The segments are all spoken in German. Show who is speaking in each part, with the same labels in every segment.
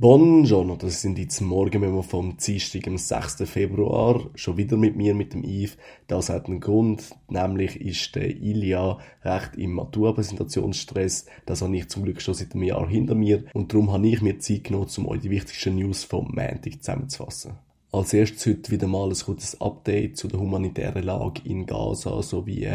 Speaker 1: Buongiorno, das sind jetzt Morgenmemo vom Dienstag, am 6. Februar. Schon wieder mit mir, mit dem Yves. Das hat einen Grund, nämlich ist der Ilya recht im Maturpräsentationsstress. Das habe ich zum Glück schon seit einem Jahr hinter mir. Und darum habe ich mir Zeit genommen, um euch die wichtigsten News vom Montag zusammenzufassen. Als erstes heute wieder mal ein kurzes Update zu der humanitären Lage in Gaza sowie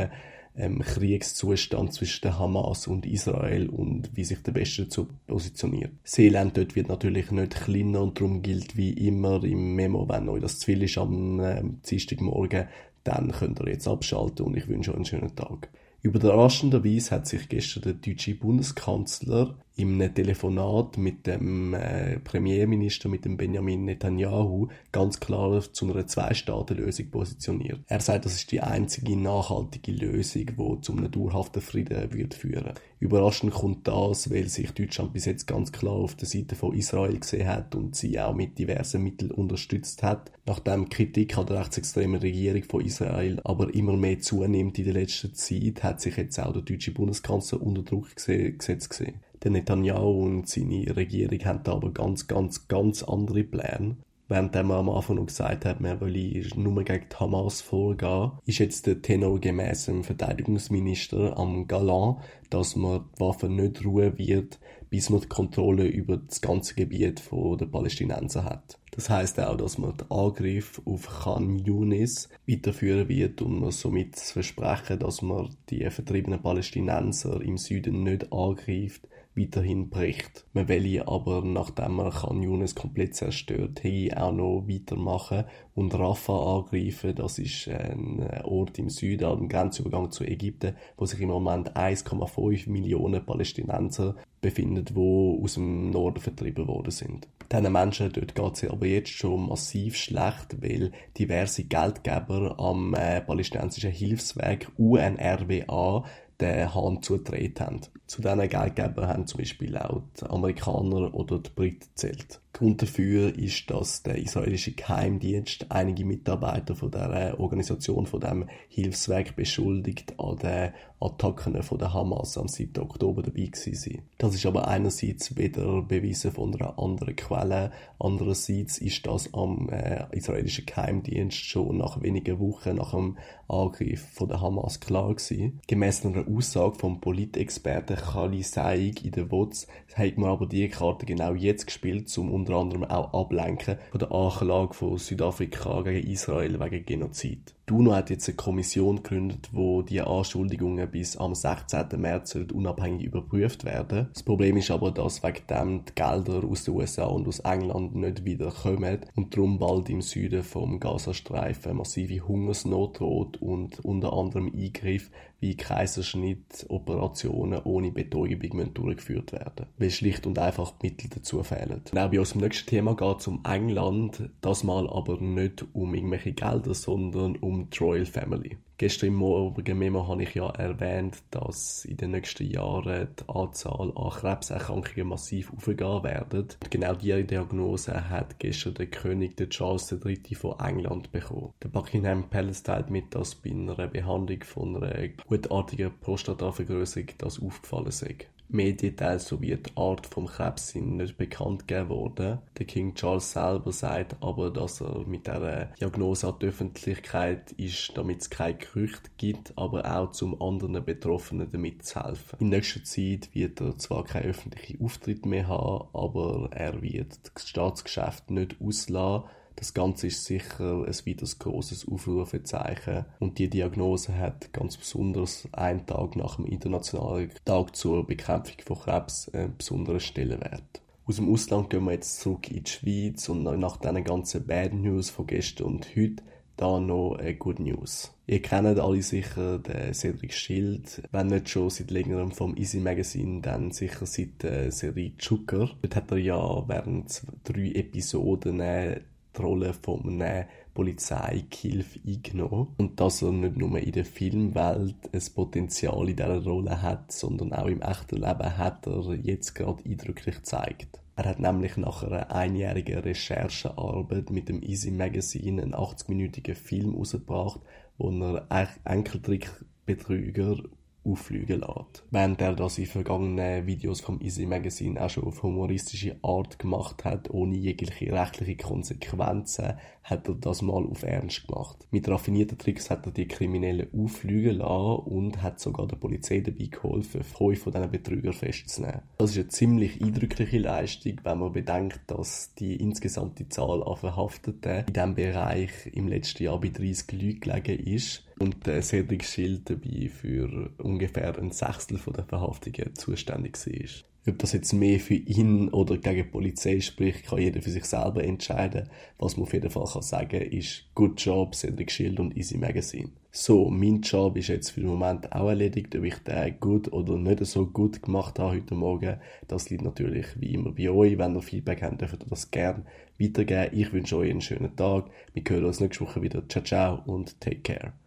Speaker 1: ähm, Kriegszustand zwischen der Hamas und Israel und wie sich der Westen dazu positioniert. Seeland dort wird natürlich nicht kleiner und darum gilt wie immer im Memo, wenn euch das zu viel ist am äh, Dienstagmorgen, dann könnt ihr jetzt abschalten und ich wünsche euch einen schönen Tag. Überraschenderweise hat sich gestern der deutsche Bundeskanzler in einem Telefonat mit dem äh, Premierminister, mit dem Benjamin Netanyahu, ganz klar zu einer Zwei-Staaten-Lösung positioniert. Er sagt, das ist die einzige nachhaltige Lösung, die zu einem dauerhaften Frieden wird führen. Überraschend kommt das, weil sich Deutschland bis jetzt ganz klar auf der Seite von Israel gesehen hat und sie auch mit diversen Mitteln unterstützt hat. Nachdem Kritik an der rechtsextremen Regierung von Israel aber immer mehr zunimmt in der letzten Zeit, hat sich jetzt auch der deutsche Bundeskanzler unter Druck gesetzt gesehen. Der Netanyahu und seine Regierung haben da aber ganz, ganz, ganz andere Pläne. Während man am Anfang noch gesagt hat, man wolle nur gegen die Hamas vorgehen, ist jetzt der Tenor gemäß dem Verteidigungsminister am Galant, dass man die Waffen nicht ruhen wird, bis man die Kontrolle über das ganze Gebiet der Palästinenser hat. Das heißt auch, dass man den Angriff auf Khan Yunis weiterführen wird und man somit versprechen, dass man die vertriebenen Palästinenser im Süden nicht angreift, weiterhin bricht. Man will aber, nachdem man Khan Yunis komplett zerstört hat, auch noch weitermachen und Rafah angreifen. Das ist ein Ort im Süden, am Grenzübergang zu Ägypten, wo sich im Moment 1,5 Millionen Palästinenser befinden, wo aus dem Norden vertrieben worden sind. Diesen Menschen dort geht es aber jetzt schon massiv schlecht, weil diverse Geldgeber am äh, palästinensischen Hilfsweg UNRWA den Hahn zugedreht haben. Zu diesen Geldgebern haben zum Beispiel auch die Amerikaner oder die Briten zählt. Grund dafür ist, dass der israelische Geheimdienst einige Mitarbeiter von der Organisation von dem Hilfswerk beschuldigt, an den Attacken von der Hamas am 7. Oktober dabei gewesen Das ist aber einerseits weder bewiesen von einer anderen Quelle, andererseits ist das am äh, israelischen Geheimdienst schon nach wenigen Wochen nach dem Angriff von der Hamas klar gewesen. Gemäss einer Aussage vom Politexperten Kali Saig in der WOTS hat man aber die Karte genau jetzt gespielt, um unter anderem auch ablenken von der Anklage von Südafrika gegen Israel wegen Genozid. Die UNO hat jetzt eine Kommission gegründet, wo die Anschuldigungen bis am 16. März unabhängig überprüft werden. Das Problem ist aber, dass wegen dem die Gelder aus den USA und aus England nicht wieder kommen und darum bald im Süden vom Gazastreifen massive Hungersnot droht und unter anderem Eingriff wie Kaiserschnitt, Operationen ohne Betäubung durchgeführt werden, weil schlicht und einfach die Mittel dazu fehlen. Und auch bei unserem nächsten Thema geht es um England, das mal aber nicht um irgendwelche Gelder, sondern um die Royal Family. Gestern im morgigen Memo habe ich ja erwähnt, dass in den nächsten Jahren die Anzahl an Krebserkrankungen massiv aufgehen werden. genau diese Diagnose hat gestern der König der Charles III. von England bekommen. Der Buckingham Palace teilt mit, dass bei einer Behandlung von einer gutartigen Prostatavergrößerung das aufgefallen sei. Mehr Details sowie die Art vom Krebs sind nicht bekannt gegeben worden. Der King Charles selber sagt aber, dass er mit dieser Diagnose an die Öffentlichkeit ist, damit es kein Gerücht gibt, aber auch zum anderen Betroffenen damit zu helfen. In nächster Zeit wird er zwar keinen öffentlichen Auftritt mehr haben, aber er wird das Staatsgeschäft nicht auslassen das Ganze ist sicher ein weiteres großes Aufrufezeichen und die Diagnose hat ganz besonders einen Tag nach dem Internationalen Tag zur Bekämpfung von Krebs einen besonderen Stellenwert. Aus dem Ausland gehen wir jetzt zurück in die Schweiz und nach diesen ganzen Bad News von gestern und heute da noch eine Good News. Ihr kennt alle sicher den Cedric Schild, wenn nicht schon seit längerem vom Easy Magazine, dann sicher seit der Serie Zucker. Dort hat er ja während drei Episoden die Rolle von einem Polizeigehilfe eingenommen. Und dass er nicht nur in der Filmwelt ein Potenzial in dieser Rolle hat, sondern auch im echten Leben hat er jetzt gerade eindrücklich gezeigt. Er hat nämlich nach einer einjährigen Recherchearbeit mit dem Easy Magazine einen 80-minütigen Film herausgebracht, wo er Enkeltrickbetrüger auffliegen lässt. Während er das in vergangenen Videos vom Easy Magazine auch schon auf humoristische Art gemacht hat, ohne jegliche rechtliche Konsequenzen, hat er das mal auf Ernst gemacht. Mit raffinierten Tricks hat er die Kriminellen auffliegen lassen und hat sogar der Polizei dabei geholfen, fünf von diesen Betrügern festzunehmen. Das ist eine ziemlich eindrückliche Leistung, wenn man bedenkt, dass die insgesamte Zahl an Verhafteten in diesem Bereich im letzten Jahr bei 30 Leuten gelegen ist und der Cedric Schild dabei für ungefähr ein Sechstel der Verhaftungen zuständig war. Ob das jetzt mehr für ihn oder gegen die Polizei spricht, kann jeder für sich selber entscheiden. Was man auf jeden Fall kann sagen ist, good job, Cedric Schild und Easy Magazine. So, mein Job ist jetzt für den Moment auch erledigt. Ob ich den gut oder nicht so gut gemacht habe heute Morgen, das liegt natürlich wie immer bei euch. Wenn ihr Feedback habt, dürft ihr das gerne weitergeben. Ich wünsche euch einen schönen Tag. Wir hören uns nächste Woche wieder. Ciao, ciao und take care.